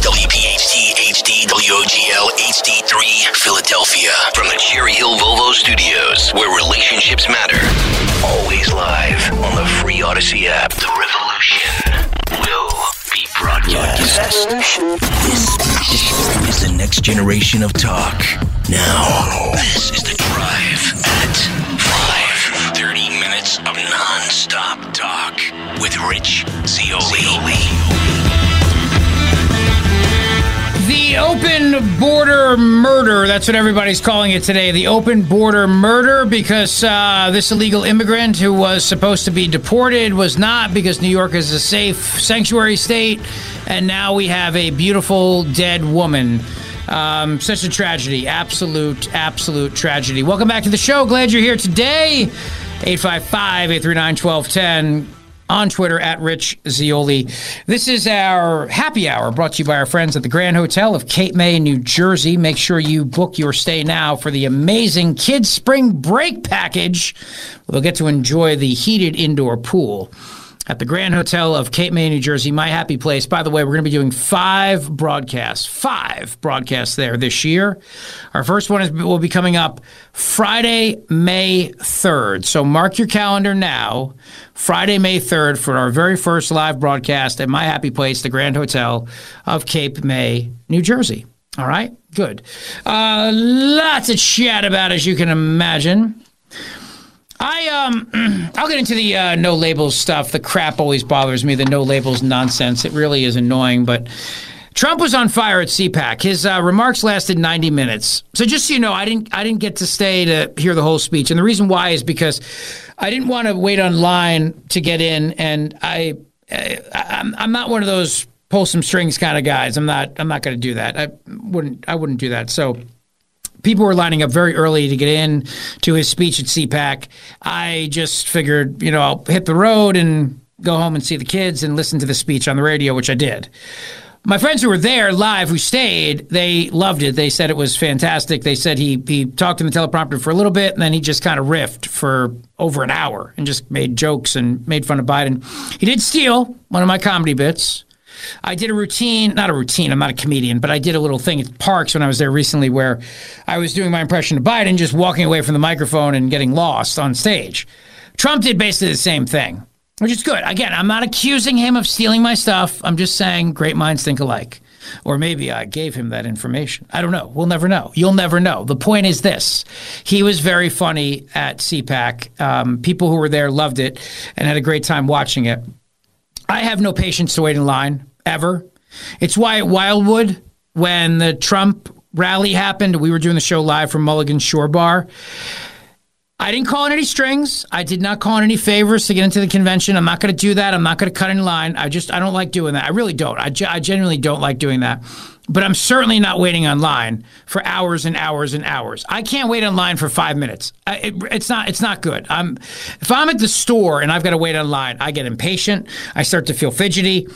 WPHT, HD, WOGL, HD3, Philadelphia. From the Cherry Hill Volvo Studios, where relationships matter. Always live on the free Odyssey app. The revolution will be broadcast. This is the next generation of talk. Now, this is the drive at 5. 30 minutes of non-stop talk with Rich Zeoli. The open border murder. That's what everybody's calling it today. The open border murder because uh, this illegal immigrant who was supposed to be deported was not because New York is a safe sanctuary state. And now we have a beautiful dead woman. Um, such a tragedy. Absolute, absolute tragedy. Welcome back to the show. Glad you're here today. 855 839 1210 on Twitter at Rich Zeoli. This is our happy hour brought to you by our friends at the Grand Hotel of Cape May, New Jersey. Make sure you book your stay now for the amazing Kids Spring Break package. They'll get to enjoy the heated indoor pool at the Grand Hotel of Cape May, New Jersey, my happy place. By the way, we're going to be doing five broadcasts, five broadcasts there this year. Our first one is, will be coming up Friday, May 3rd. So mark your calendar now, Friday, May 3rd, for our very first live broadcast at my happy place, the Grand Hotel of Cape May, New Jersey. All right, good. Uh, lots of chat about, as you can imagine. I um I'll get into the uh, no labels stuff. The crap always bothers me. The no labels nonsense. It really is annoying. But Trump was on fire at CPAC. His uh, remarks lasted 90 minutes. So just so you know, I didn't I didn't get to stay to hear the whole speech. And the reason why is because I didn't want to wait online to get in. And I, I I'm I'm not one of those pull some strings kind of guys. I'm not I'm not going to do that. I wouldn't I wouldn't do that. So people were lining up very early to get in to his speech at CPAC. I just figured, you know, I'll hit the road and go home and see the kids and listen to the speech on the radio, which I did. My friends who were there live, who stayed, they loved it. They said it was fantastic. They said he he talked in the teleprompter for a little bit, and then he just kind of riffed for over an hour and just made jokes and made fun of Biden. He did steal one of my comedy bits. I did a routine, not a routine, I'm not a comedian, but I did a little thing at Parks when I was there recently where I was doing my impression of Biden, just walking away from the microphone and getting lost on stage. Trump did basically the same thing, which is good. Again, I'm not accusing him of stealing my stuff. I'm just saying great minds think alike. Or maybe I gave him that information. I don't know. We'll never know. You'll never know. The point is this he was very funny at CPAC. Um, people who were there loved it and had a great time watching it. I have no patience to wait in line ever. It's why at Wildwood, when the Trump rally happened, we were doing the show live from Mulligan Shore Bar. I didn't call in any strings. I did not call in any favors to get into the convention. I'm not going to do that. I'm not going to cut in line. I just, I don't like doing that. I really don't. I, I genuinely don't like doing that. but I'm certainly not waiting online for hours and hours and hours. I can't wait online for five minutes. It, it's not. It's not good. I'm if I'm at the store and I've got to wait online, I get impatient. I start to feel fidgety.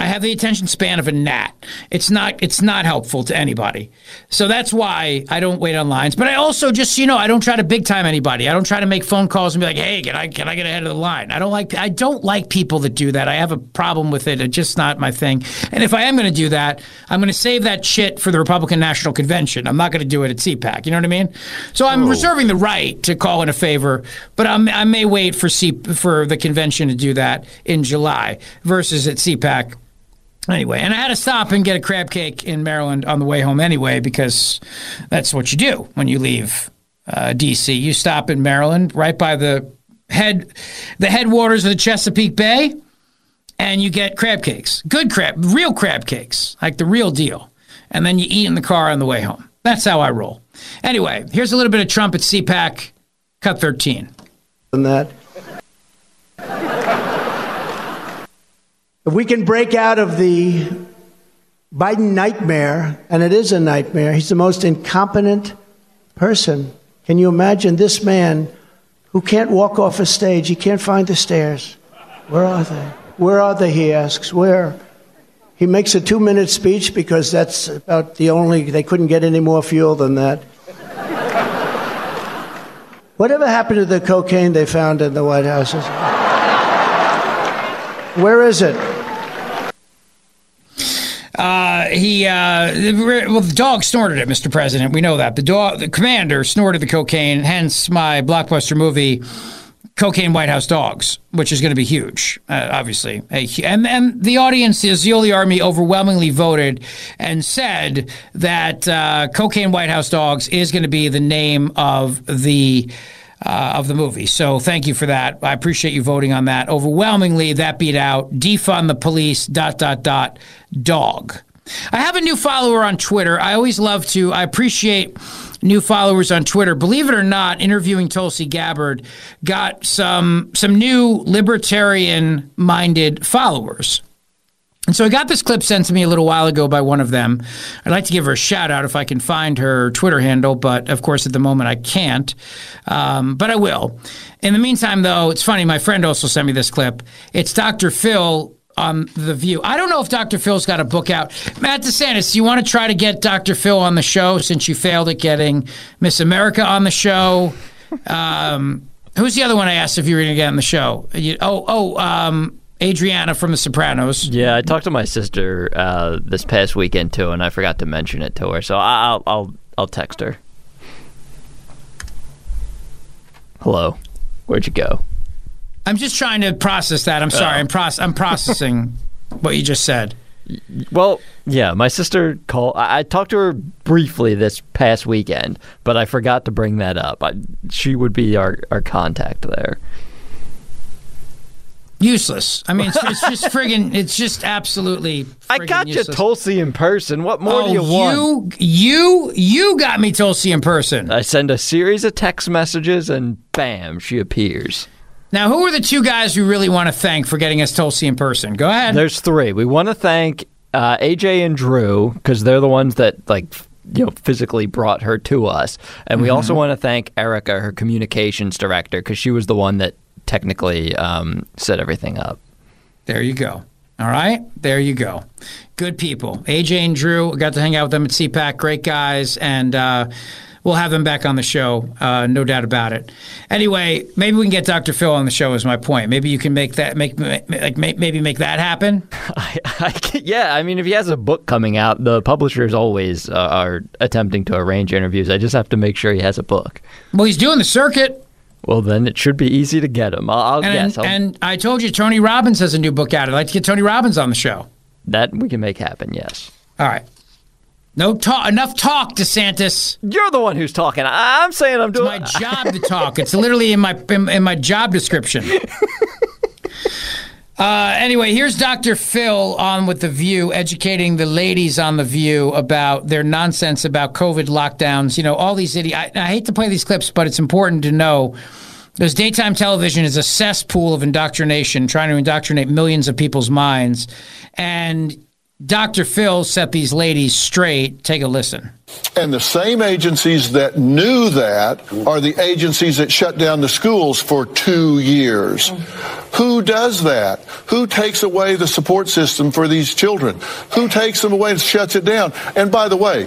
I have the attention span of a gnat. It's not it's not helpful to anybody. So that's why I don't wait on lines. But I also just you know I don't try to big time anybody. I don't try to make phone calls and be like, hey, can I can I get ahead of the line? I don't like I don't like people that do that. I have a problem with it. It's just not my thing. And if I am going to do that, I'm going to save that shit for the Republican National Convention. I'm not going to do it at CPAC. You know what I mean? So I'm reserving the right to call in a favor, but I'm, I may wait for C, for the convention to do that in July versus at CPAC Anyway, and I had to stop and get a crab cake in Maryland on the way home anyway because that's what you do when you leave uh, D.C. You stop in Maryland, right by the head, the headwaters of the Chesapeake Bay, and you get crab cakes, good crab, real crab cakes, like the real deal, and then you eat in the car on the way home. That's how I roll. Anyway, here's a little bit of Trump at CPAC, cut 13. than that. If we can break out of the Biden nightmare, and it is a nightmare, he's the most incompetent person. Can you imagine this man who can't walk off a stage? He can't find the stairs. Where are they? Where are they? He asks. Where? He makes a two minute speech because that's about the only, they couldn't get any more fuel than that. Whatever happened to the cocaine they found in the White House? Where is it? Uh, he uh, well, the dog snorted it, Mr. President. We know that the dog, the commander, snorted the cocaine. Hence, my blockbuster movie, "Cocaine White House Dogs," which is going to be huge, uh, obviously. And and the audience, the Army, overwhelmingly voted and said that uh, "Cocaine White House Dogs" is going to be the name of the. Uh, of the movie. So thank you for that. I appreciate you voting on that. Overwhelmingly, that beat out defund the police. Dot dot dot dog. I have a new follower on Twitter. I always love to. I appreciate new followers on Twitter. Believe it or not, interviewing Tulsi Gabbard got some some new libertarian minded followers. And so I got this clip sent to me a little while ago by one of them. I'd like to give her a shout out if I can find her Twitter handle, but of course at the moment I can't. Um, but I will. In the meantime, though, it's funny. My friend also sent me this clip. It's Dr. Phil on The View. I don't know if Dr. Phil's got a book out. Matt DeSantis, you want to try to get Dr. Phil on the show since you failed at getting Miss America on the show? Um, who's the other one I asked if you were going to get on the show? You, oh, oh, um, Adriana from The Sopranos. Yeah, I talked to my sister uh, this past weekend too, and I forgot to mention it to her. So I- I'll I'll I'll text her. Hello, where'd you go? I'm just trying to process that. I'm sorry. I'm, proce- I'm processing what you just said. Well, yeah, my sister called. I, I talked to her briefly this past weekend, but I forgot to bring that up. I, she would be our, our contact there. Useless. I mean, it's, it's just friggin'. It's just absolutely. I got you useless. Tulsi in person. What more oh, do you oh, want? You, you, you got me Tulsi in person. I send a series of text messages, and bam, she appears. Now, who are the two guys we really want to thank for getting us Tulsi in person? Go ahead. There's three. We want to thank uh, AJ and Drew because they're the ones that like you know physically brought her to us, and we Mm-hmm. also want to thank Erica, her communications director, because she was the one that technically um, set everything up. There you go. All right, there you go. Good people. AJ and Drew got to hang out with them at CPAC. Great guys, and uh, we'll have them back on the show, uh, no doubt about it. Anyway, maybe we can get Dr. Phil on the show. Is my point. Maybe you can make that make like ma- maybe make that happen. I, I can- yeah, I mean, if he has a book coming out, the publishers always uh, are attempting to arrange interviews. I just have to make sure he has a book. Well, he's doing the circuit. Well, then it should be easy to get him. I'll, And, yes, I'll, and I told you Tony Robbins has a new book out. I'd like to get Tony Robbins on the show. that we can make happen. Yes, All right. No talk. Enough talk, DeSantis. you're the one who's talking. I'm saying I'm doing. It's my job to talk. It's literally in my in, in my job description. Uh, anyway, here's Dr. Phil on with The View, educating the ladies on The View about their nonsense about COVID lockdowns. You know, all these idiots. I, I hate to play these clips, but it's important to know because daytime television is a cesspool of indoctrination, trying to indoctrinate millions of people's minds. And Dr. Phil set these ladies straight. Take a listen. And the same agencies that knew that are the agencies that shut down the schools for two years. Who does that? Who takes away the support system for these children? Who takes them away and shuts it down? And by the way,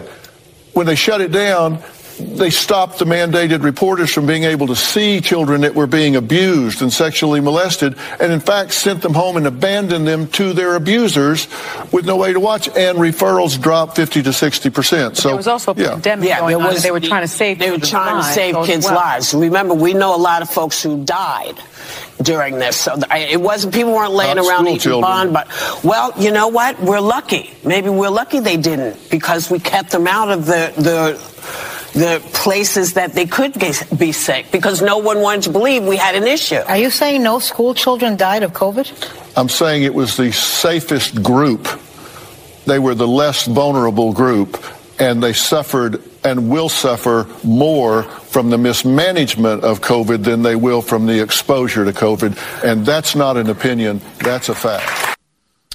when they shut it down, they stopped the mandated reporters from being able to see children that were being abused and sexually molested, and in fact sent them home and abandoned them to their abusers with no way to watch. And referrals dropped 50 to 60 percent. So there was also a yeah. pandemic Yeah, going there on. They were trying to save. They were trying to save kids' well. lives. Remember, we know a lot of folks who died during this. So it wasn't people weren't laying Not around school eating children. bond. But well, you know what? We're lucky. Maybe we're lucky they didn't because we kept them out of the the. The places that they could get, be sick because no one wanted to believe we had an issue. Are you saying no school children died of COVID? I'm saying it was the safest group. They were the less vulnerable group, and they suffered and will suffer more from the mismanagement of COVID than they will from the exposure to COVID. And that's not an opinion, that's a fact.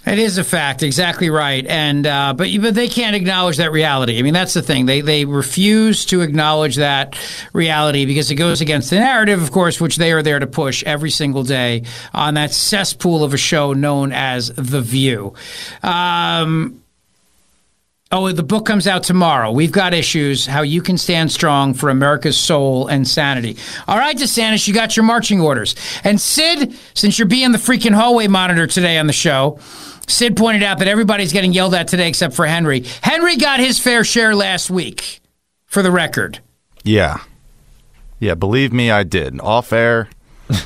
It is a fact, exactly right, and uh, but but they can't acknowledge that reality. I mean, that's the thing. They they refuse to acknowledge that reality because it goes against the narrative, of course, which they are there to push every single day on that cesspool of a show known as The View. Um, Oh, the book comes out tomorrow. We've got issues. How you can stand strong for America's soul and sanity. All right, DeSantis, you got your marching orders. And Sid, since you're being the freaking hallway monitor today on the show, Sid pointed out that everybody's getting yelled at today except for Henry. Henry got his fair share last week, for the record. Yeah. Yeah, believe me, I did. Off air.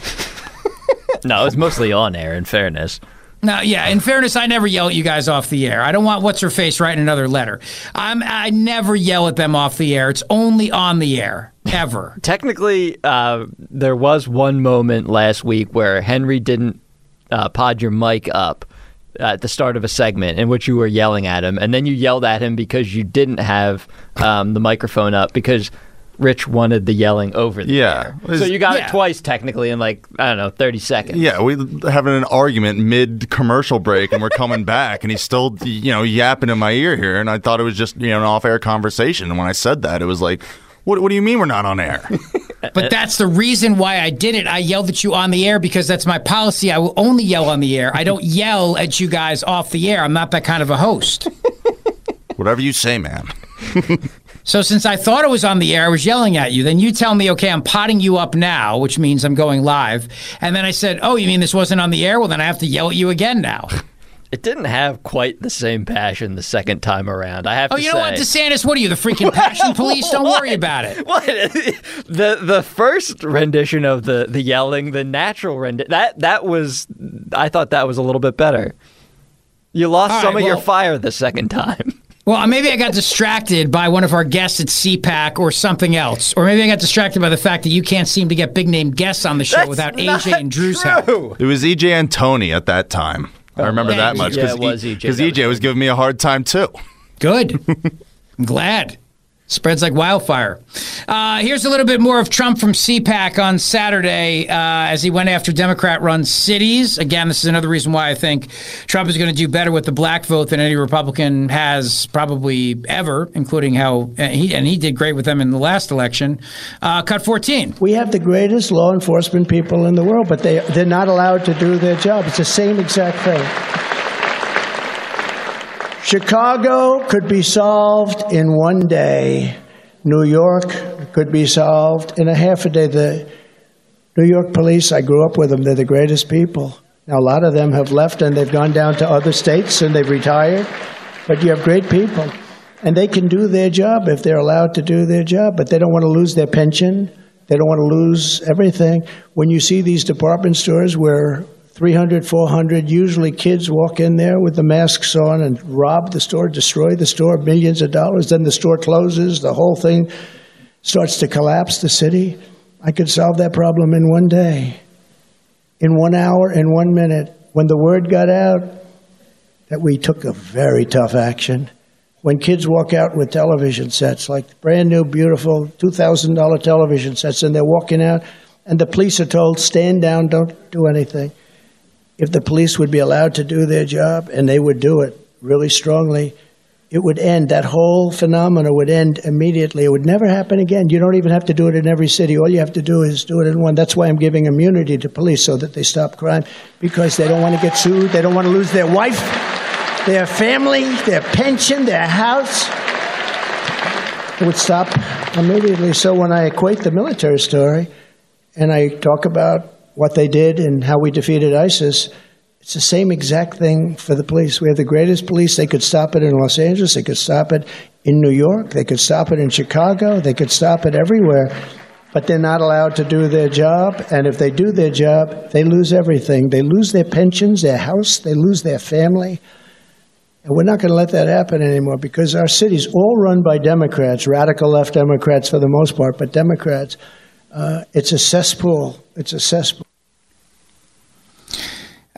No, it was mostly on air. In fairness, Now, yeah, in fairness, I never yell at you guys off the air. I don't want what's her face writing another letter. I'm, I never yell at them off the air. It's only on the air, ever. technically, uh, there was one moment last week where Henry didn't uh, pot your mic up at the start of a segment in which you were yelling at him, and then you yelled at him because you didn't have um, the microphone up because Rich wanted the yelling over the Yeah. air. So you got Yeah. it twice technically in like I don't know thirty seconds. Yeah, we having an argument mid commercial break, and we're coming back, and he's still, you know, yapping in my ear here, and I thought it was just, you know, an off-air conversation. And when I said that, it was like, "What? What do you mean we're not on air?" But that's the reason why I did it. I yelled at you on the air because that's my policy. I will only yell on the air. I don't yell at you guys off the air. I'm not that kind of a host. Whatever you say, man. So since I thought it was on the air, I was yelling at you. Then you tell me, okay, I'm potting you up now, which means I'm going live. And then I said, oh, you mean this wasn't on the air? Well, then I have to yell at you again now. It didn't have quite the same passion the second time around. I have Oh, to say. Oh, you know what, DeSantis? What are you, the freaking passion police? Don't worry about it. What the the first rendition of the the yelling, the natural rendition that that was I thought that was a little bit better. You lost All some right, of your fire the second time. Well, maybe I got distracted by one of our guests at CPAC or something else. Or maybe I got distracted by the fact that you can't seem to get big name guests on the show That's without not AJ and Drew's help. It was EJ and Tony at that time. I remember yeah, that much yeah, it was EJ. because That EJ was giving me a hard time too. Good. I'm glad. Spreads like wildfire. Uh, here's a little bit more of Trump from CPAC on Saturday uh, as he went after Democrat run cities. Again, this is another reason why I think Trump is going to do better with the black vote than any Republican has probably ever, including how uh, he and he did great with them in the last election. Uh, cut 14. We have the greatest law enforcement people in the world, but they, they're not allowed to do their job. It's the same exact thing. Chicago could be solved in one day. New York could be solved in a half a day. The New York police, I grew up with them, they're the greatest people. Now, a lot of them have left and they've gone down to other states and they've retired, but you have great people. And they can do their job if they're allowed to do their job, but they don't want to lose their pension. They don't want to lose everything. When you see these department stores where 300, 400, usually kids walk in there with the masks on and rob the store, destroy the store, millions of dollars, then the store closes, the whole thing starts to collapse, the city. I could solve that problem in one day, in one hour, in one minute. When the word got out that we took a very tough action, when kids walk out with television sets, like brand new, beautiful $2,000 television sets, and they're walking out, and the police are told, stand down, don't do anything. If the police would be allowed to do their job, and they would do it, really strongly, it would end. That whole phenomena would end immediately. It would never happen again. You don't even have to do it in every city. All you have to do is do it in one. That's why I'm giving immunity to police so that they stop crime because they don't want to get sued. They don't want to lose their wife, their family, their pension, their house. It would stop immediately. So when I equate the military story and I talk about what they did and how we defeated ISIS, it's the same exact thing for the police. We have the greatest police. They could stop it in Los Angeles. They could stop it in New York. They could stop it in Chicago. They could stop it everywhere. But they're not allowed to do their job. And if they do their job, they lose everything. They lose their pensions, their house, they lose their family. And we're not going to let that happen anymore because our cities, all run by Democrats, radical left Democrats for the most part, but Democrats. Uh, it's a cesspool. It's a cesspool.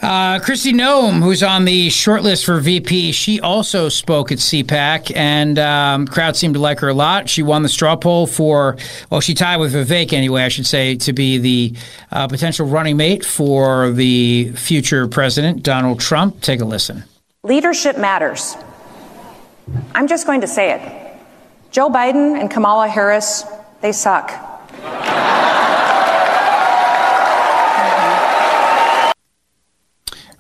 Uh, Kristi Noem, who's on the shortlist for VP, she also spoke at CPAC, and um, crowd seemed to like her a lot. She won the straw poll for, well, she tied with Vivek anyway, I should say, to be the uh, potential running mate for the future president, Donald Trump. Take a listen. Leadership matters. I'm just going to say it. Joe Biden and Kamala Harris, they suck.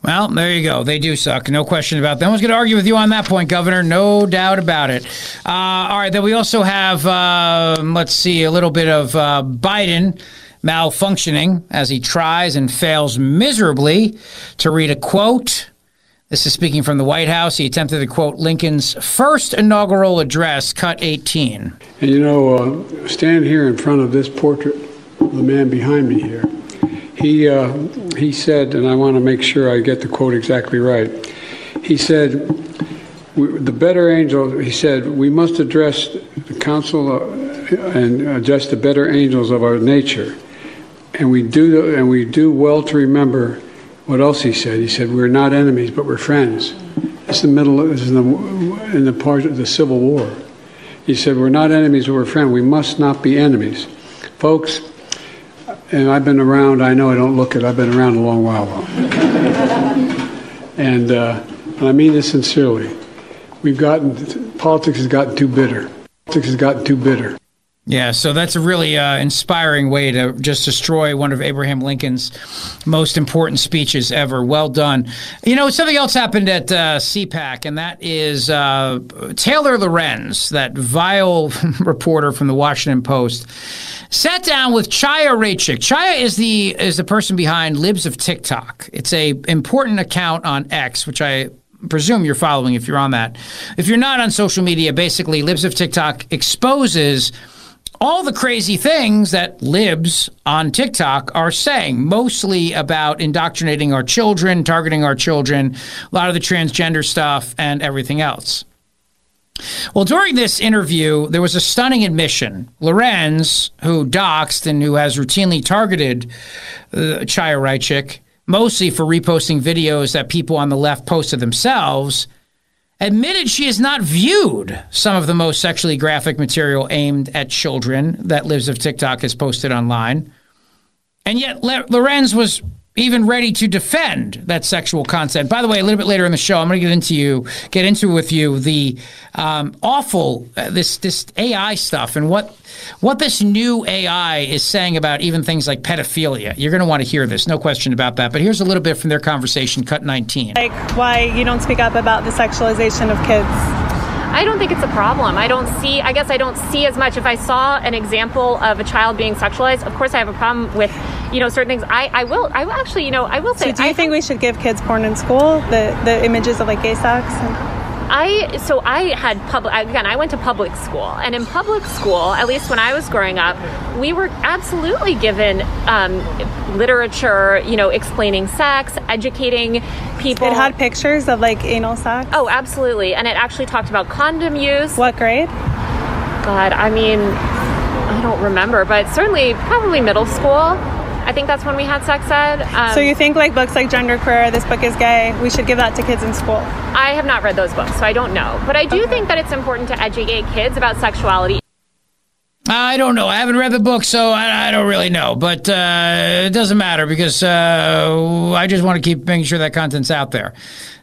Well, there you go. They do suck. No question about that. I was going to argue with you on that point, Governor. No doubt about it. Uh, all right. Then we also have, uh, let's see, a little bit of uh, Biden malfunctioning as he tries and fails miserably to read a quote. This is speaking from the White House. He attempted to quote Lincoln's first inaugural address, cut 18. And you know, uh, stand here in front of this portrait of the man behind me here. He, uh, he said, and I want to make sure I get the quote exactly right. He said, the better angel, he said, we must address the council uh, and address the better angels of our nature. And we do, and we do well to remember what else he said. He said, we're not enemies, but we're friends. It's the middle, is in the, in the part of the Civil War. He said, we're not enemies, but we're friends. We must not be enemies. Folks, and I've been around, I know I don't look it, I've been around a long while. and, uh, and I mean this sincerely. We've gotten, politics has gotten too bitter. Politics has gotten too bitter. Yeah, so that's a really uh, inspiring way to just destroy one of Abraham Lincoln's most important speeches ever. Well done. You know, something else happened at uh, CPAC, and that is uh, Taylor Lorenz, that vile reporter from the Washington Post, sat down with Chaya Raichik. Chaya is the is the person behind Libs of TikTok. It's a important account on X, which I presume you're following if you're on that. If you're not on social media, basically Libs of TikTok exposes all the crazy things that libs on TikTok are saying, mostly about indoctrinating our children, targeting our children, a lot of the transgender stuff, and everything else. Well, during this interview, there was a stunning admission. Lorenz, who doxed and who has routinely targeted uh, Chaya Raichik, mostly for reposting videos that people on the left posted themselves, admitted she has not viewed some of the most sexually graphic material aimed at children that Libs of TikTok has posted online. And yet, Lorenz was even ready to defend that sexual content. By the way, a little bit later in the show, I'm going to get into you, get into with you the um, awful uh, this this AI stuff and what what this new AI is saying about even things like pedophilia. You're going to want to hear this, no question about that. But here's a little bit from their conversation, cut 19. Like why you don't speak up about the sexualization of kids. I don't think it's a problem. I don't see, I guess I don't see as much. If I saw an example of a child being sexualized, of course I have a problem with, you know, certain things. I, I will, I will actually, you know, I will say. So do you I think we should give kids porn in school? The, the images of like gay sex? And- I so I had public again. I went to public school, and in public school, at least when I was growing up, we were absolutely given um, literature. You know, explaining sex, educating people. It had pictures of like anal sex. Oh, absolutely, and it actually talked about condom use. What grade? God, I mean, I don't remember, but certainly probably middle school. I think that's when we had sex ed. Um, so you think like books like Gender Queer, This Book is Gay, we should give that to kids in school? I have not read those books, so I don't know. But I do okay. think that it's important to educate kids about sexuality. I don't know. I haven't read the book, so I, I don't really know. But uh, it doesn't matter because uh, I just want to keep making sure that content's out there.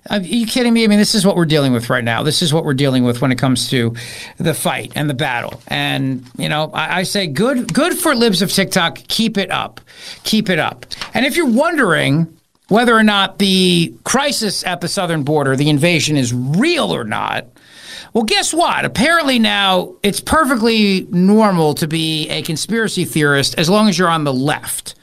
Are you kidding me? I mean, this is what we're dealing with right now. This is what we're dealing with when it comes to the fight and the battle. And you know, I, I say good, good for libs of TikTok. Keep it up, keep it up. And if you're wondering whether or not the crisis at the southern border, the invasion, is real or not. Well, guess what? Apparently now it's perfectly normal to be a conspiracy theorist as long as you're on the left.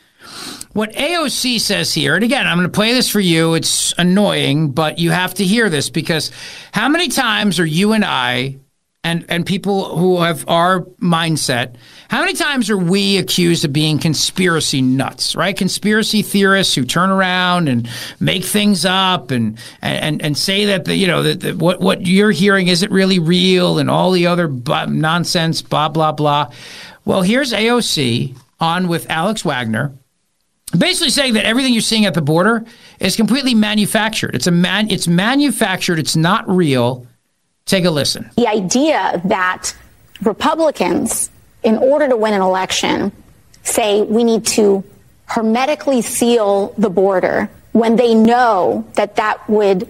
What AOC says here, and again, I'm going to play this for you. It's annoying, but you have to hear this because how many times are you and I and and people who have our mindset, how many times are we accused of being conspiracy nuts, right? Conspiracy theorists who turn around and make things up and and and say that the, you know that, what what you're hearing isn't really real and all the other b- nonsense, blah blah blah. Well, here's AOC on with Alex Wagner basically saying that everything you're seeing at the border is completely manufactured. It's a man it's manufactured, it's not real. Take a listen. The idea that Republicans in order to win an election say we need to hermetically seal the border when they know that that would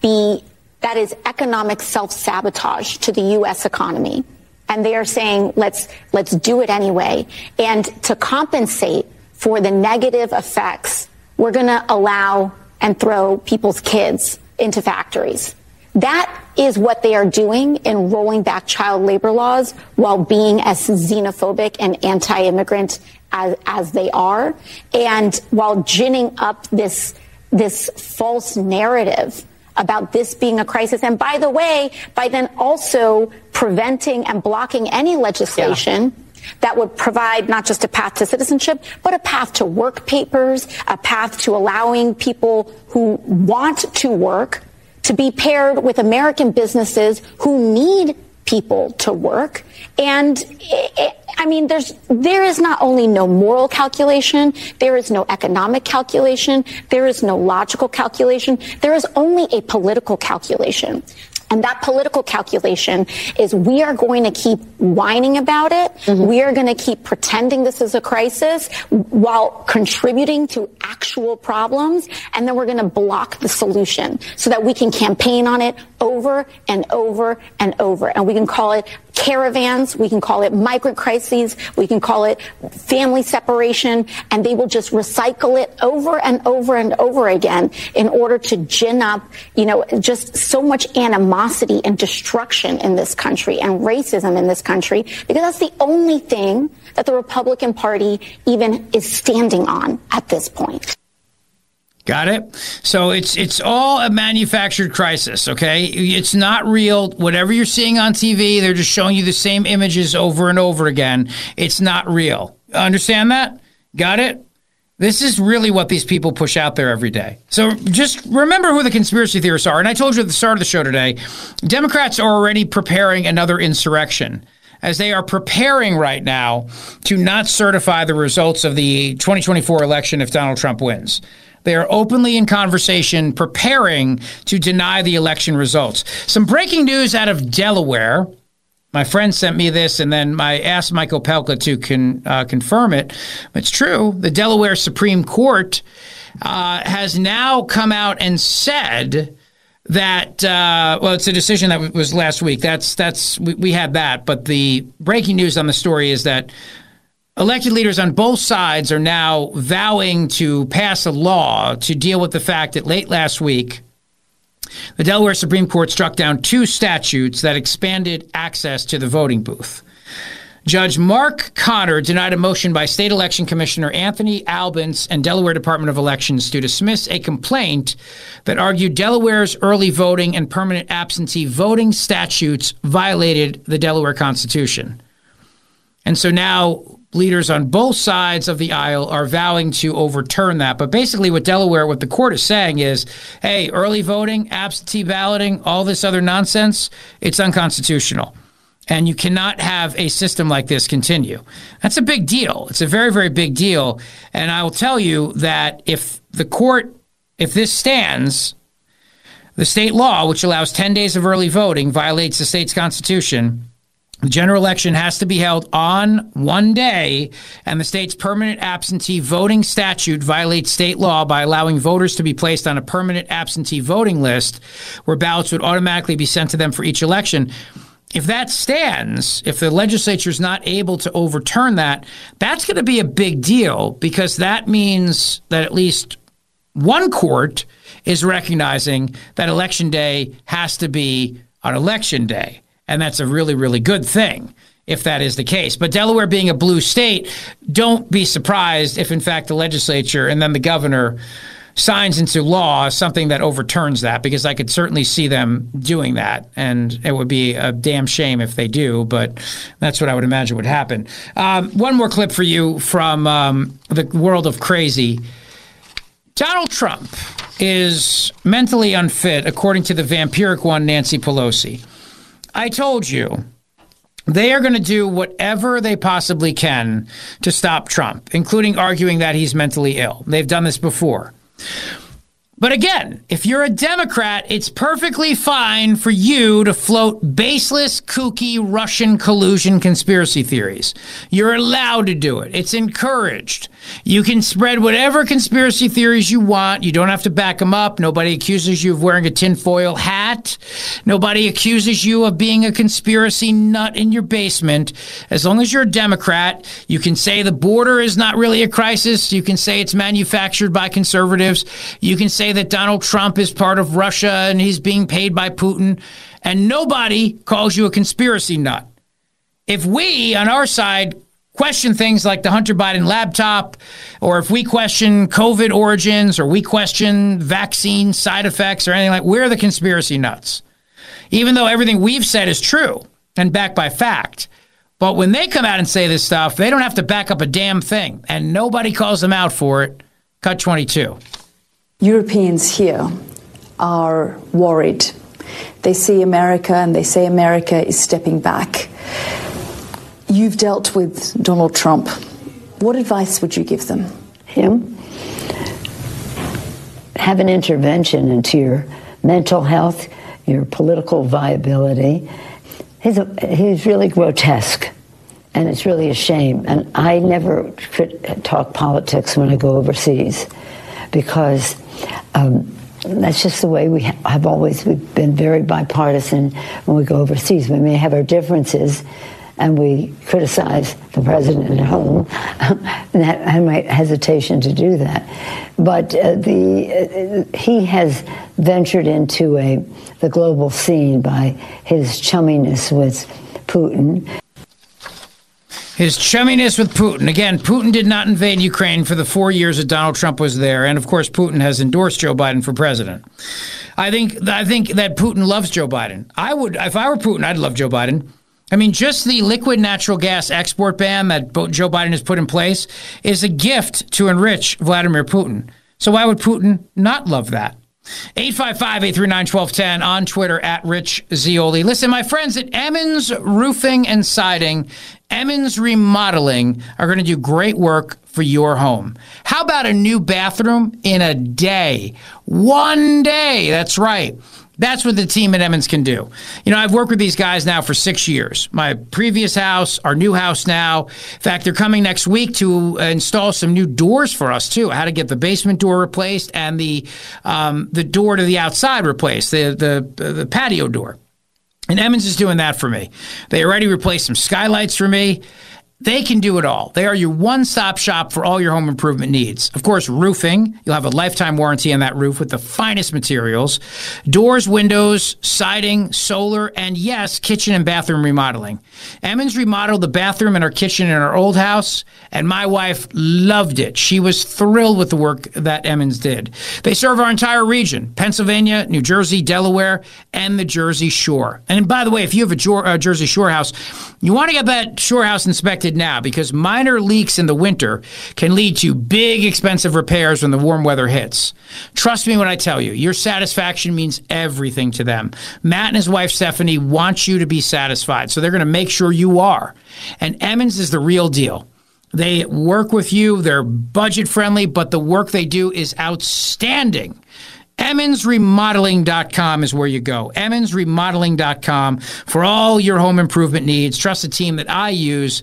be that is economic self-sabotage to the US economy and they are saying let's let's do it anyway and to compensate for the negative effects, we're going to allow and throw people's kids into factories. That is what they are doing in rolling back child labor laws while being as xenophobic and anti-immigrant as, as they are. And while ginning up this, this false narrative about this being a crisis. And by the way, by then also preventing and blocking any legislation. Yeah that would provide not just a path to citizenship, but a path to work papers, a path to allowing people who want to work to be paired with American businesses who need people to work. And it, I mean, there's, there is not only no moral calculation, there is no economic calculation, there is no logical calculation, there is only a political calculation. And that political calculation is we are going to keep whining about it. Mm-hmm. We are going to keep pretending this is a crisis while contributing to actual problems. And then we're going to block the solution so that we can campaign on it over and over and over. And we can call it caravans. We can call it migrant crises. We can call it family separation. And they will just recycle it over and over and over again in order to gin up, you know, just so much animosity and destruction in this country and racism in this country because that's the only thing that the Republican Party even is standing on at this point. Got it? So it's it's all a manufactured crisis, okay? It's not real. Whatever you're seeing on TV, they're just showing you the same images over and over again. It's not real. Understand that? Got it? This is really what these people push out there every day. So just remember who the conspiracy theorists are. And I told you at the start of the show today, Democrats are already preparing another insurrection as they are preparing right now to not certify the results of the 2024 election if Donald Trump wins. They are openly in conversation, preparing to deny the election results. Some breaking news out of Delaware. My friend sent me this, and then I asked Michael Pelka to con, uh, confirm it. It's true. The Delaware Supreme Court uh, has now come out and said that uh, well, it's a decision that was last week. That's that's we, we had that, but the breaking news on the story is that Elected leaders on both sides are now vowing to pass a law to deal with the fact that late last week, the Delaware Supreme Court struck down two statutes that expanded access to the voting booth. Judge Mark Conner denied a motion by State Election Commissioner Anthony Albence and Delaware Department of Elections to dismiss a complaint that argued Delaware's early voting and permanent absentee voting statutes violated the Delaware Constitution. And so now leaders on both sides of the aisle are vowing to overturn that. But basically, what Delaware, what the court is saying is hey, early voting, absentee balloting, all this other nonsense, it's unconstitutional. And you cannot have a system like this continue. That's a big deal. It's a very, very big deal. And I will tell you that if the court, if this stands, the state law, which allows 10 days of early voting, violates the state's constitution The general election has to be held on one day, and the state's permanent absentee voting statute violates state law by allowing voters to be placed on a permanent absentee voting list where ballots would automatically be sent to them for each election. If that stands, if the legislature is not able to overturn that, that's going to be a big deal because that means that at least one court is recognizing that election day has to be on election day. And that's a really, really good thing if that is the case. But Delaware being a blue state, don't be surprised if, in fact, the legislature and then the governor signs into law something that overturns that because I could certainly see them doing that. And it would be a damn shame if they do, but that's what I would imagine would happen. Um, one more clip for you from um, the world of crazy. Donald Trump is mentally unfit, according to the vampiric one, Nancy Pelosi. I told you they are going to do whatever they possibly can to stop Trump, including arguing that he's mentally ill. They've done this before. But again, if you're a Democrat, it's perfectly fine for you to float baseless, kooky Russian collusion conspiracy theories. You're allowed to do it. It's encouraged. You can spread whatever conspiracy theories you want. You don't have to back them up. Nobody accuses you of wearing a tinfoil hat. Nobody accuses you of being a conspiracy nut in your basement. As long as you're a Democrat, you can say the border is not really a crisis. You can say it's manufactured by conservatives. You can say that Donald Trump is part of Russia and he's being paid by Putin. And nobody calls you a conspiracy nut. If we on our side question things like the Hunter Biden laptop, or if we question COVID origins, or we question vaccine side effects, or anything like, we're the conspiracy nuts. Even though everything we've said is true and backed by fact. But when they come out and say this stuff, they don't have to back up a damn thing, and nobody calls them out for it. Cut 22. Europeans here are worried. They see America and they say America is stepping back. You've dealt with Donald Trump. What advice would you give them? Him? Have an intervention into your mental health, your political viability. He's, a, he's really grotesque, and it's really a shame. And I never talk politics when I go overseas because um, that's just the way we have always we've been very bipartisan when we go overseas. We may have our differences, and we criticize the president at home, and I my hesitation to do that. But uh, the uh, he has ventured into a the global scene by his chumminess with Putin. His chumminess with Putin. Again, Putin did not invade Ukraine for the four years that Donald Trump was there, and of course, Putin has endorsed Joe Biden for president. I think I think that Putin loves Joe Biden. I would, if I were Putin, I'd love Joe Biden. I mean, just the liquid natural gas export ban that Joe Biden has put in place is a gift to enrich Vladimir Putin. So why would Putin not love that? 855-839-1210 on Twitter at Rich Zeoli. Listen, my friends at Emmons Roofing and Siding, Emmons Remodeling are going to do great work for your home. How about a new bathroom in a day? One day. That's right. That's what the team at Emmons can do. You know, I've worked with these guys now for six years. My previous house, our new house now. In fact, they're coming next week to install some new doors for us too. How to get the basement door replaced and the um, the door to the outside replaced, the the the patio door. And Emmons is doing that for me. They already replaced some skylights for me. They can do it all. They are your one stop shop for all your home improvement needs. Of course, roofing. You'll have a lifetime warranty on that roof with the finest materials doors, windows, siding, solar, and yes, kitchen and bathroom remodeling. Emmons remodeled the bathroom and our kitchen in our old house, and my wife loved it. She was thrilled with the work that Emmons did. They serve our entire region Pennsylvania, New Jersey, Delaware, and the Jersey Shore. And by the way, if you have a uh, Jersey Shore house, you want to get that shore house inspected now because minor leaks in the winter can lead to big, expensive repairs when the warm weather hits. Trust me when I tell you, your satisfaction means everything to them. Matt and his wife Stephanie want you to be satisfied, so they're going to make sure you are. And Emmons is the real deal. They work with you, they're budget friendly, but the work they do is outstanding. EmmonsRemodeling.com is where you go. EmmonsRemodeling.com for all your home improvement needs. Trust the team that I use,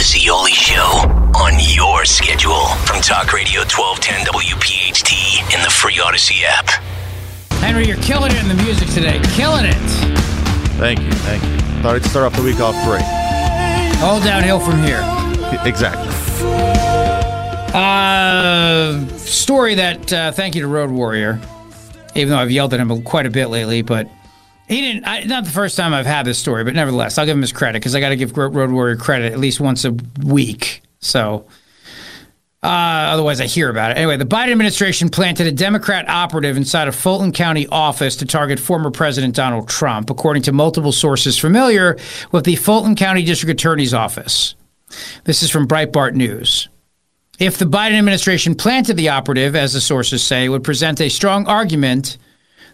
The Zeoli Show on your schedule from Talk Radio 1210 WPHT in the free Audacy app. Henry, you're killing it in the music today. Killing it. Thank you, thank you. Thought I'd start off the week off great. All downhill from here. Exactly. Uh, story that, uh, thank you to Road Warrior, even though I've yelled at him quite a bit lately, but he didn't, I, not the first time I've had this story, but nevertheless, I'll give him his credit because I got to give Road Warrior credit at least once a week. So, uh, otherwise, I hear about it. Anyway, the Biden administration planted a Democrat operative inside a Fulton County office to target former President Donald Trump, according to multiple sources familiar with the Fulton County District Attorney's Office. This is from Breitbart News. If the Biden administration planted the operative, as the sources say, would present a strong argument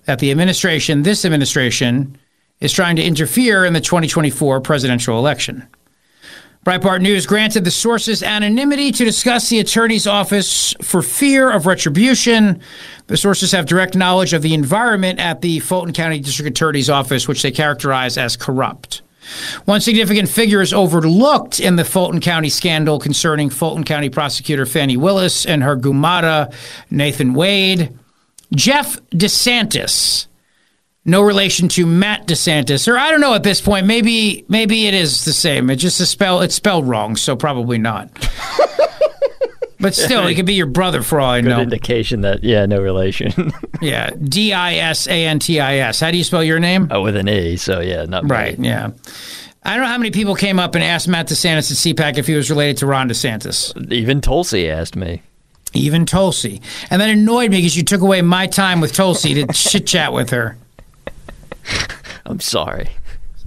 that the administration, this administration, is trying to interfere in the 2024 presidential election. Breitbart News granted the sources anonymity to discuss the attorney's office for fear of retribution. The sources have direct knowledge of the environment at the Fulton County District Attorney's office, which they characterize as corrupt. One significant figure is overlooked in the Fulton County scandal concerning Fulton County prosecutor Fani Willis and her gumata, Nathan Wade. Jeff DiSantis, no relation to Matt DeSantis, or I don't know at this point. Maybe maybe it is the same. It just a spell it's spelled wrong, so probably not. but still, it could be your brother for all I Good know. indication that yeah, no relation. Yeah, D I S A N T I S. How do you spell your name? oh, with an E, so yeah, not Right. Yeah. I don't know how many people came up and asked Matt DeSantis at CPAC if he was related to Ron DeSantis. Even Tulsi asked me. Even Tulsi. And that annoyed me because you took away my time with Tulsi to chit chat with her. I'm sorry.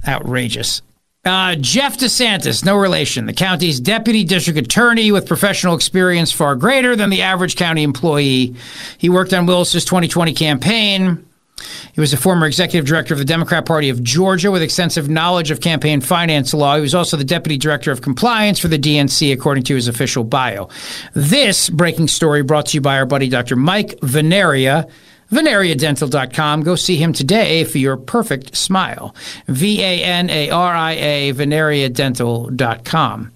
Outrageous. Uh, Jeff DiSantis, no relation, the county's deputy district attorney with professional experience far greater than the average county employee. He worked on Willis's 2020 campaign. He was a former executive director of the Democrat Party of Georgia with extensive knowledge of campaign finance law. He was also the deputy director of compliance for the DNC, according to his official bio. This breaking story brought to you by our buddy Dr. Mike Vanaria. VanariaDental.com. Go see him today for your perfect smile. V A N A R I A, VanariaDental.com.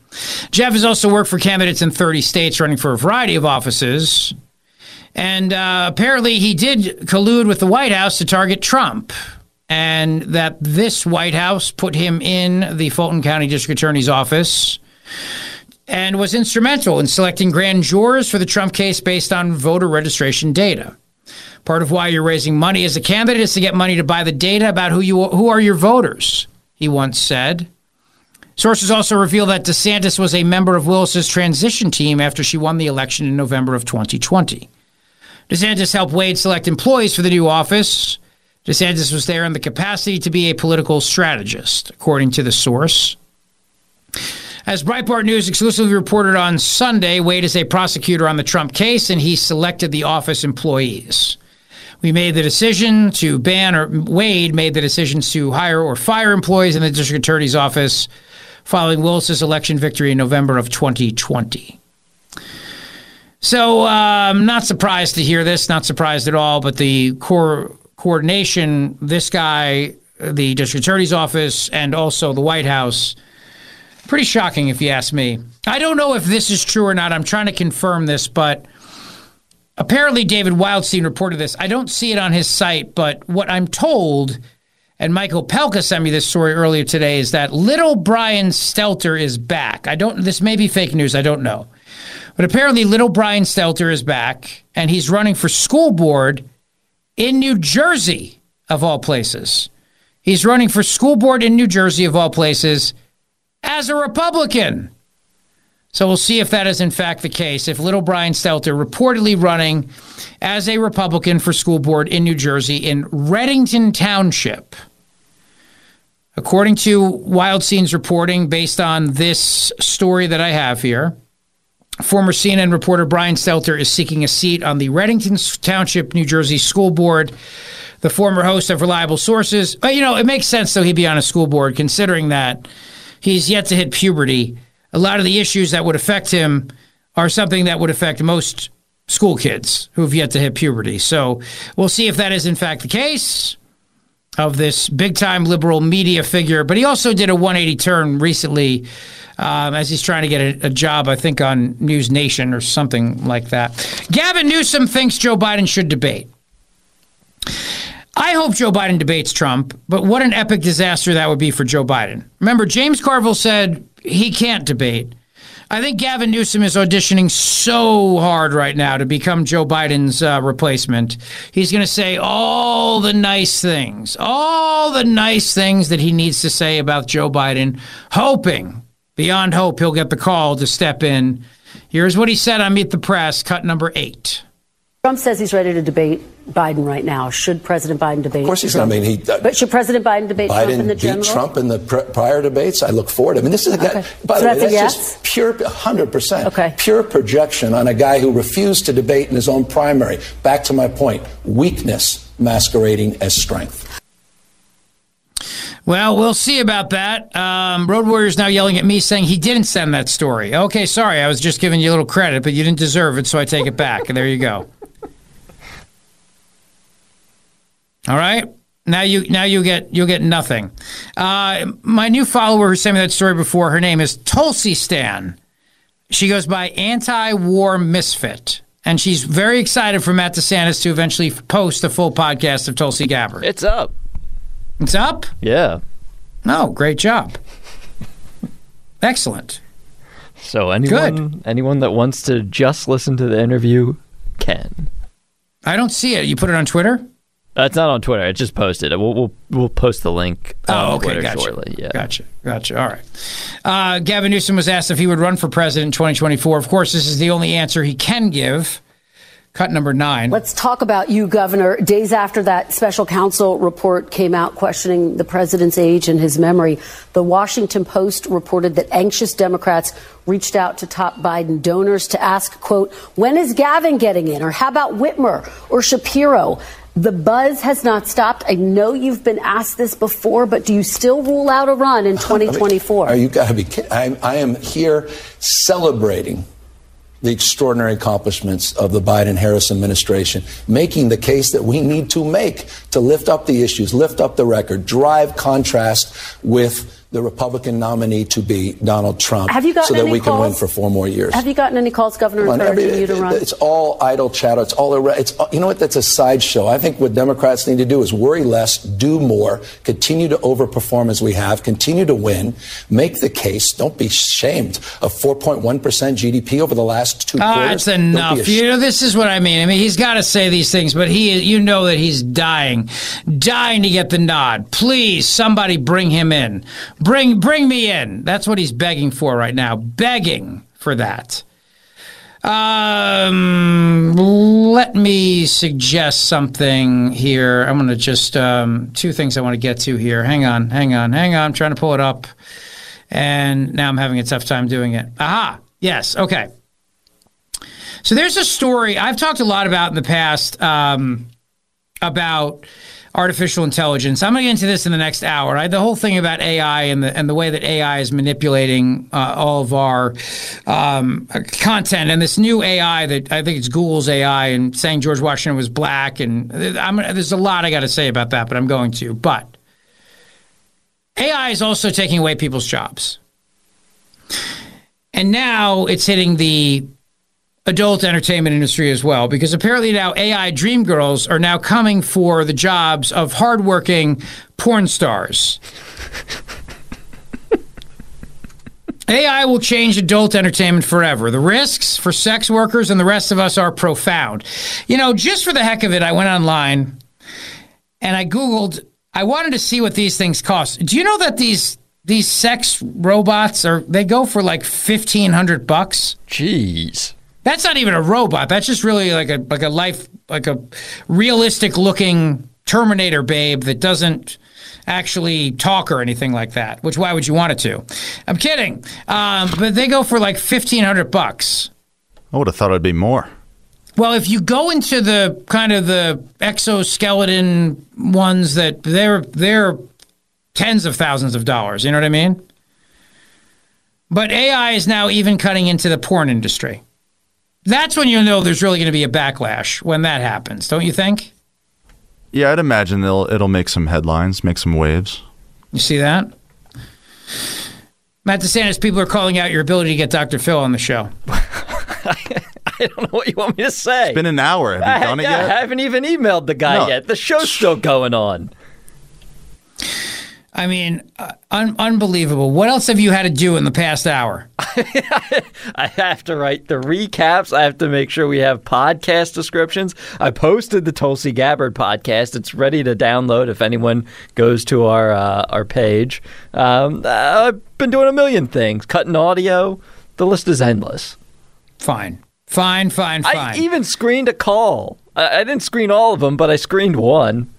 Jeff has also worked for candidates in 30 states running for a variety of offices. And uh, apparently, he did collude with the White House to target Trump. And that this White House put him in the Fulton County District Attorney's office and was instrumental in selecting grand jurors for the Trump case based on voter registration data. Part of why you're raising money as a candidate is to get money to buy the data about who you who are your voters, he once said. Sources also reveal that DiSantis was a member of Willis's transition team after she won the election in November of 2020. DiSantis helped Wade select employees for the new office. DiSantis was there in the capacity to be a political strategist, according to the source. As Breitbart News exclusively reported on Sunday, Wade is a prosecutor on the Trump case and he selected the office employees. We made the decision to ban, or Wade made the decisions to hire or fire employees in the district attorney's office following Willis's election victory in November of 2020. So, I'm um, not surprised to hear this, not surprised at all, but the core coordination, this guy the district attorney's office and also the White House. Pretty shocking, if you ask me. I don't know if this is true or not. I'm trying to confirm this, but apparently David Wildstein reported this. I don't see it on his site, but what I'm told, and Michael Pelka sent me this story earlier today, is that little Brian Stelter is back. I don't. This may be fake news. I don't know, but apparently little Brian Stelter is back, and he's running for school board in New Jersey, of all places. He's running for school board in New Jersey, of all places, as a Republican. So we'll see if that is in fact the case. If little Brian Stelter reportedly running as a Republican for school board in New Jersey in Readington Township. According to Wildstein's reporting, based on this story that I have here, former CNN reporter Brian Stelter is seeking a seat on the Readington Township, New Jersey School Board. The former host of Reliable Sources. But, you know, it makes sense, though, he'd be on a school board, considering that he's yet to hit puberty a lot of the issues that would affect him are something that would affect most school kids who have yet to hit puberty. So we'll see if that is in fact the case of this big time liberal media figure. But he also did a 180 turn recently um, as he's trying to get a, a, job, I think, on News Nation or something like that. Gavin Newsom thinks Joe Biden should debate. I hope Joe Biden debates Trump, but what an epic disaster that would be for Joe Biden. Remember, James Carville said he can't debate. I think Gavin Newsom is auditioning so hard right now to become Joe Biden's uh, replacement. He's going to say all the nice things, all the nice things that he needs to say about Joe Biden, hoping, beyond hope, he'll get the call to step in. Here's what he said on Meet the Press, cut number eight. Trump says he's ready to debate Biden right now. Should President Biden debate? Of course he's Trump? not. I mean, he. Uh, but should President Biden debate Biden Trump in the beat general? Trump in the pr- prior debates. I look forward. I mean, this is a guy. Okay. By So the way, that's a that's yes? just pure, hundred percent. Okay. Pure projection on a guy who refused to debate in his own primary. Back to my point: weakness masquerading as strength. Well, we'll see about that. Um, Road Warrior's now yelling at me saying he didn't send that story. Okay, sorry, I was just giving you a little credit, but you didn't deserve it, so I take it back. And there you go. All right. Now you now you get you'll get nothing. Uh, my new follower who sent me that story before, her name is Tulsi Stan. She goes by anti-war misfit, and she's very excited for Matt DeSantis to eventually post a full podcast of Tulsi Gabbard. It's up. It's up. Yeah. No, great job. Excellent. So anyone anyone that wants to just listen to the interview can. I don't see it. You put it on Twitter. Uh, it's not on Twitter. It just posted. We'll we'll, we'll post the link on Oh, okay, Twitter gotcha. shortly. Yeah. Gotcha. Gotcha. All right. Uh, Gavin Newsom was asked if he would run for president in 2024. Of course, this is the only answer he can give. Cut number nine. Let's talk about you, Governor. Days after that special counsel report came out questioning the president's age and his memory, the Washington Post reported that anxious Democrats reached out to top Biden donors to ask, quote, when is Gavin getting in? Or how about Whitmer or Shapiro? The buzz has not stopped. I know you've been asked this before, but do you still rule out a run in 2024? Are you got to be kidding? I, I am here celebrating the extraordinary accomplishments of the Biden Harris administration, making the case that we need to make to lift up the issues, lift up the record, drive contrast with the Republican nominee to be Donald Trump Have you gotten so that any we can win for four more years. Have you gotten any calls, Governor, Come on, encouraging every- you to run? It's all idle chatter. It's all irre- it's you know what? That's a sideshow. I think what Democrats need to do is worry less, do more, continue to overperform as we have, continue to win, make the case. Don't be ashamed of 4.1 percent GDP over the last two Ah, quarters. that's Don't enough. You know, this is what I mean. I mean, he's got to say these things, but he, you know, that he's dying, dying to get the nod. Please, somebody bring him in. Bring, bring me in. That's what he's begging for right now. Begging for that. Um, let me suggest something here. I'm going to just um, two things I want to get to here. Hang on, hang on, hang on. I'm trying to pull it up, and now I'm having a tough time doing it. Aha. Yes. Okay. So there's a story I've talked a lot about in the past um, about artificial intelligence. I'm going to get into this in the next hour. Right? The whole thing about AI and the and the way that AI is manipulating uh, all of our um, content and this new AI that I think it's Google's AI and saying George Washington was black and I'm, there's a lot I got to say about that, but I'm going to. But AI is also taking away people's jobs. And now it's hitting the adult entertainment industry as well, because apparently now AI dream girls are now coming for the jobs of hardworking porn stars. AI will change adult entertainment forever. The risks for sex workers and the rest of us are profound. You know, just for the heck of it, I went online and I Googled, I wanted to see what these things cost. Do you know that these these sex robots are they go for like fifteen hundred bucks? Jeez. That's not even a robot. That's just really like a like a life like a realistic looking Terminator babe that doesn't actually talk or anything like that. Which why would you want it to? I'm kidding. Um, but they go for like fifteen hundred bucks. I would have thought it'd be more. Well, if you go into the kind of the exoskeleton ones that they're they're tens of thousands of dollars. You know what I mean? But AI is now even cutting into the porn industry. That's when you know there's really going to be a backlash when that happens, don't you think? Yeah, I'd imagine it'll it'll make some headlines, make some waves. You see that? Matt DeSantis, people are calling out your ability to get Dr. Phil on the show. I don't know what you want me to say. It's been an hour. Have you I, done it yeah, yet? I haven't even emailed the guy No. yet. The show's still going on. I mean, uh, un- unbelievable. What else have you had to do in the past hour? I have to write the recaps. I have to make sure we have podcast descriptions. I posted the Tulsi Gabbard podcast. It's ready to download if anyone goes to our uh, our page. Um, uh, I've been doing a million things, cutting audio. The list is endless. Fine, fine, fine, fine. I even screened a call. I, I didn't screen all of them, but I screened one.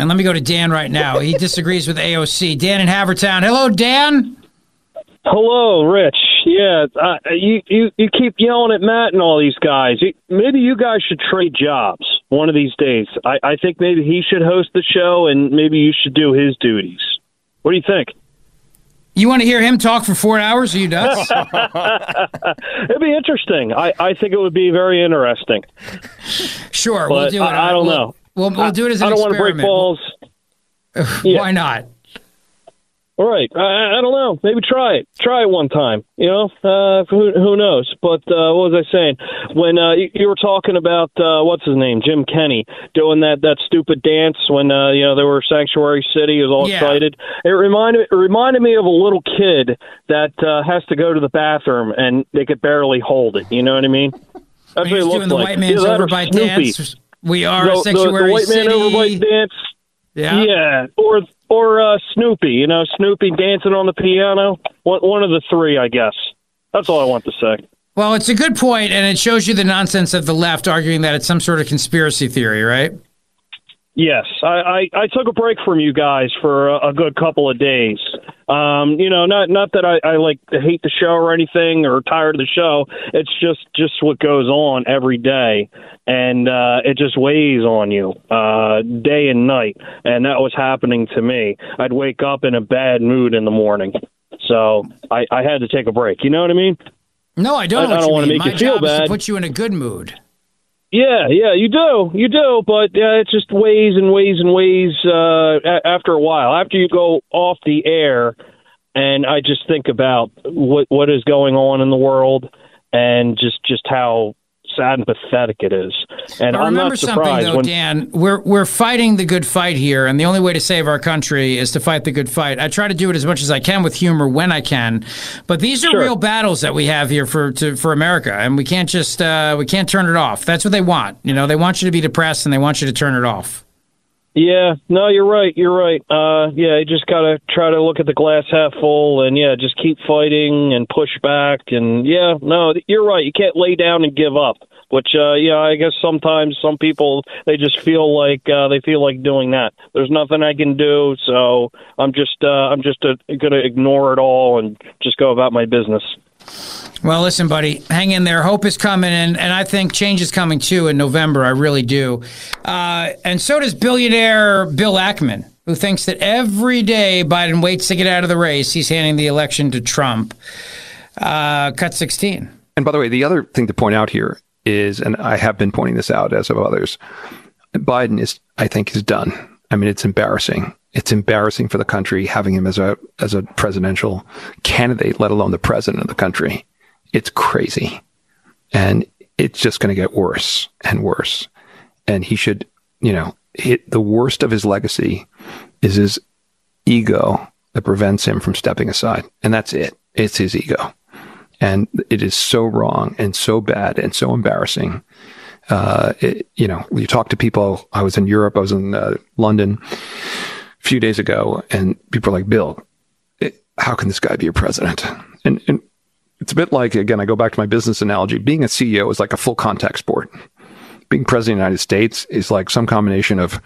And let me go to Dan right now. He disagrees with AOC. Dan in Havertown. Hello, Dan. Hello, Rich. Yeah, uh, you, you you keep yelling at Matt and all these guys. You, maybe you guys should trade jobs one of these days. I, I think maybe he should host the show, and maybe you should do his duties. What do you think? You want to hear him talk for four hours? Are you nuts? It'd be interesting. I, I think it would be very interesting. Sure, But we'll do it. I, I don't We'll- know. We'll, we'll do it as an I don't want to break experiment. balls. Why not? All right. I, I don't know. Maybe try it. Try it one time. You know, uh, who, who knows? But uh, what was I saying? When uh, you, you were talking about uh, what's his name, Jim Kenney, doing that that stupid dance when uh, you know they were Sanctuary City, he was all Yeah. excited. It reminded it reminded me of a little kid that uh, has to go to the bathroom and they could barely hold it. You know what I mean? That's what it looks doing the like. white man's Either or overbite Snoopy. dance? We are the, the- Sanctuary the white man over overbite dance. Yeah. Yeah, or or uh, Snoopy. You know, Snoopy dancing on the piano. One one of the three, I guess. That's all I want to say. Well, it's a good point, and it shows you the nonsense of the left arguing that it's some sort of conspiracy theory, right? Yes, I, I, I took a break from you guys for a, a good couple of days. Um, you know, not not that I, I like hate the show or anything or tired of the show. It's just just what goes on every day, and uh, it just weighs on you uh, day and night. And that was happening to me. I'd wake up in a bad mood in the morning, so I, I had to take a break. You know what I mean? No, I don't. I- I don't you wanna make My you feel to bad. put you in a good mood. Yeah, yeah, you do, you do, but uh, it just weighs and weighs and weighs uh, a- after a while. After you go off the air, and I just think about what what is going on in the world, and just just how sad and pathetic it is. And I'm remember not something, though, when Dan. We're we're fighting the good fight here, and the only way to save our country is to fight the good fight. I try to do it as much as I can with humor when I can, but these are Sure. real battles that we have here for to, for America, and we can't just uh, we can't turn it off. That's what they want. You know, they want you to be depressed, and they want you to turn it off. Yeah, no, you're right. You're right. Uh, yeah, you just gotta try to look at the glass half full, and yeah, just keep fighting and push back. And yeah, no, you're right. You can't lay down and give up. Which, uh, yeah, I guess sometimes some people they just feel like uh, they feel like doing that. There's nothing I can do, so I'm just uh, I'm just uh, gonna ignore it all and just go about my business. Well, listen, buddy, hang in there. Hope is coming, and, and I think change is coming too in November. I really do. Uh, and so does billionaire Bill Ackman, who thinks that every day Biden waits to get out of the race, he's handing the election to Trump. Uh, cut 16. And by the way, the other thing to point out here is, and I have been pointing this out as of others, Biden is, I think, is done. I mean, it's embarrassing. It's embarrassing for the country having him as a as a presidential candidate, let alone the president of the country. It's crazy. And it's just going to get worse and worse. And he should, you know, hit the worst of his legacy is his ego that prevents him from stepping aside. And that's it. It's his ego. And it is so wrong and so bad and so embarrassing. Uh, it, you know, you talk to people. I was in Europe. I was in uh, London a few days ago, and people are like, "Bill, it, how can this guy be a president?" And, and it's a bit like again, I go back to my business analogy. Being a CEO is like a full contact sport. Being president of the United States is like some combination of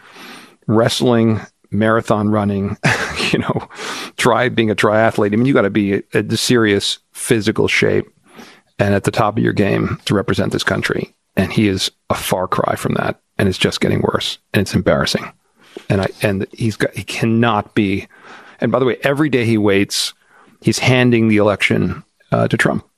wrestling, marathon running, you know, try being a triathlete. I mean, you got to be a, serious physical shape and at the top of your game to represent this country. And he is a far cry from that, and it's just getting worse, and it's embarrassing. And I and he's got he cannot be. And by the way, every day he waits, he's handing the election uh, to Trump.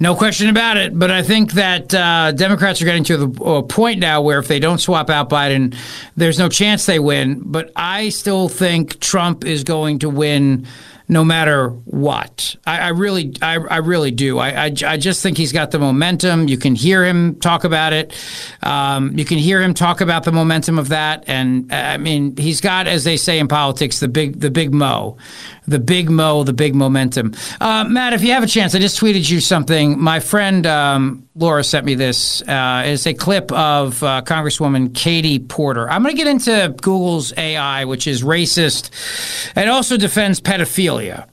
No question about it. But I think that uh, Democrats are getting to the uh, point now where if they don't swap out Biden, there's no chance they win. But I still think Trump is going to win no matter what. I, I really, I, I, really do. I, I, I, just think he's got the momentum. You can hear him talk about it. Um, you can hear him talk about the momentum of that. And uh, I mean, he's got, as they say in politics, the big, the big mo, the big mo, the big momentum. Uh, Matt, if you have a chance, I just tweeted you something. My friend um, Laura sent me this. Uh, it's a clip of uh, Congresswoman Katie Porter. I'm going to get into Google's AI, which is racist and also defends pedophilia.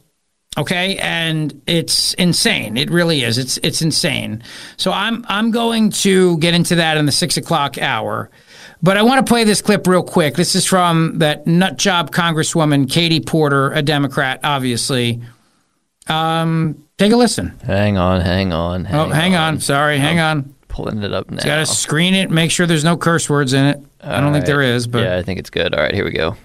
Okay, and it's insane. It really is. It's it's insane. So I'm I'm going to get into that in the six o'clock hour. But I want to play this clip real quick. This is from that nut job Congresswoman Katie Porter, a Democrat, obviously. Um, take a listen. Hang on, hang on. Hang oh, hang on. on. Sorry, hang on. Pulling it up now. Got to screen it, make sure there's no curse words in it. All I don't right. think there is, but yeah, I think it's good. All right, here we go.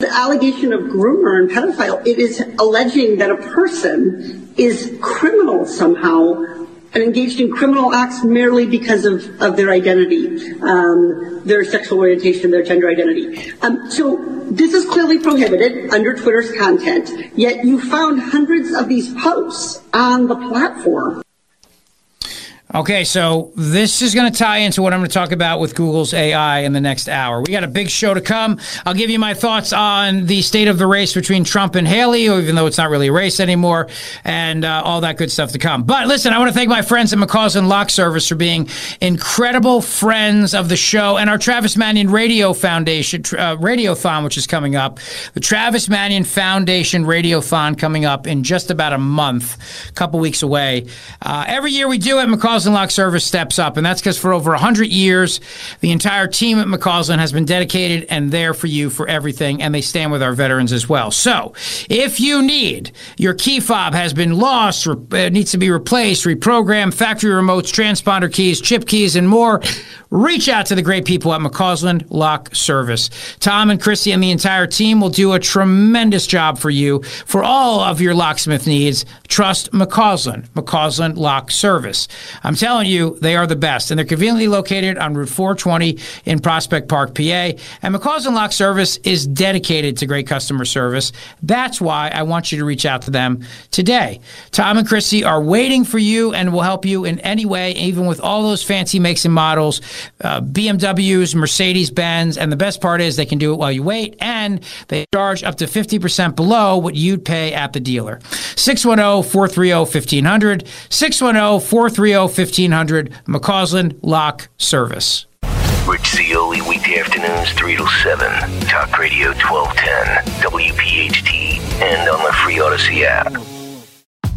The allegation of groomer and pedophile, it is alleging that a person is criminal somehow and engaged in criminal acts merely because of, of their identity, um, their sexual orientation, their gender identity. Um, so this is clearly prohibited under Twitter's content, yet you found hundreds of these posts on the platform. Okay, so this is going to tie into what I'm going to talk about with Google's AI in the next hour. We got a big show to come. I'll give you my thoughts on the state of the race between Trump and Haley, even though it's not really a race anymore, and uh, all that good stuff to come. But listen, I want to thank my friends at McCausland Lock Service for being incredible friends of the show and our Travis Manion Radio Foundation uh, Radiothon, which is coming up. The Travis Manion Foundation Radiothon coming up in just about a month, a couple weeks away. Uh, every year we do it, McCausland McCausland Lock Service steps up, and that's because for over 100 years, the entire team at McCausland has been dedicated and there for you for everything, and they stand with our veterans as well. So, if you need your key fob has been lost, re- uh, needs to be replaced, reprogrammed, factory remotes, transponder keys, chip keys, and more, reach out to the great people at McCausland Lock Service. Tom and Christy and the entire team will do a tremendous job for you for all of your locksmith needs. Trust McCausland, McCausland Lock Service. I'm telling you, they are the best, and they're conveniently located on Route 420 in Prospect Park, PA. And McCausland Lock Service is dedicated to great customer service. That's why I want you to reach out to them today. Tom and Christy are waiting for you and will help you in any way, even with all those fancy makes and models uh, BMWs, Mercedes Benz, and the best part is they can do it while you wait, and they charge up to 50% below what you'd pay at the dealer. 610 430 1500, 610 430 1500, McCausland Lock Service. Rich Zeoli, weekday afternoons, 3 to 7. Talk Radio 1210, WPHT, and on the free Audacy app.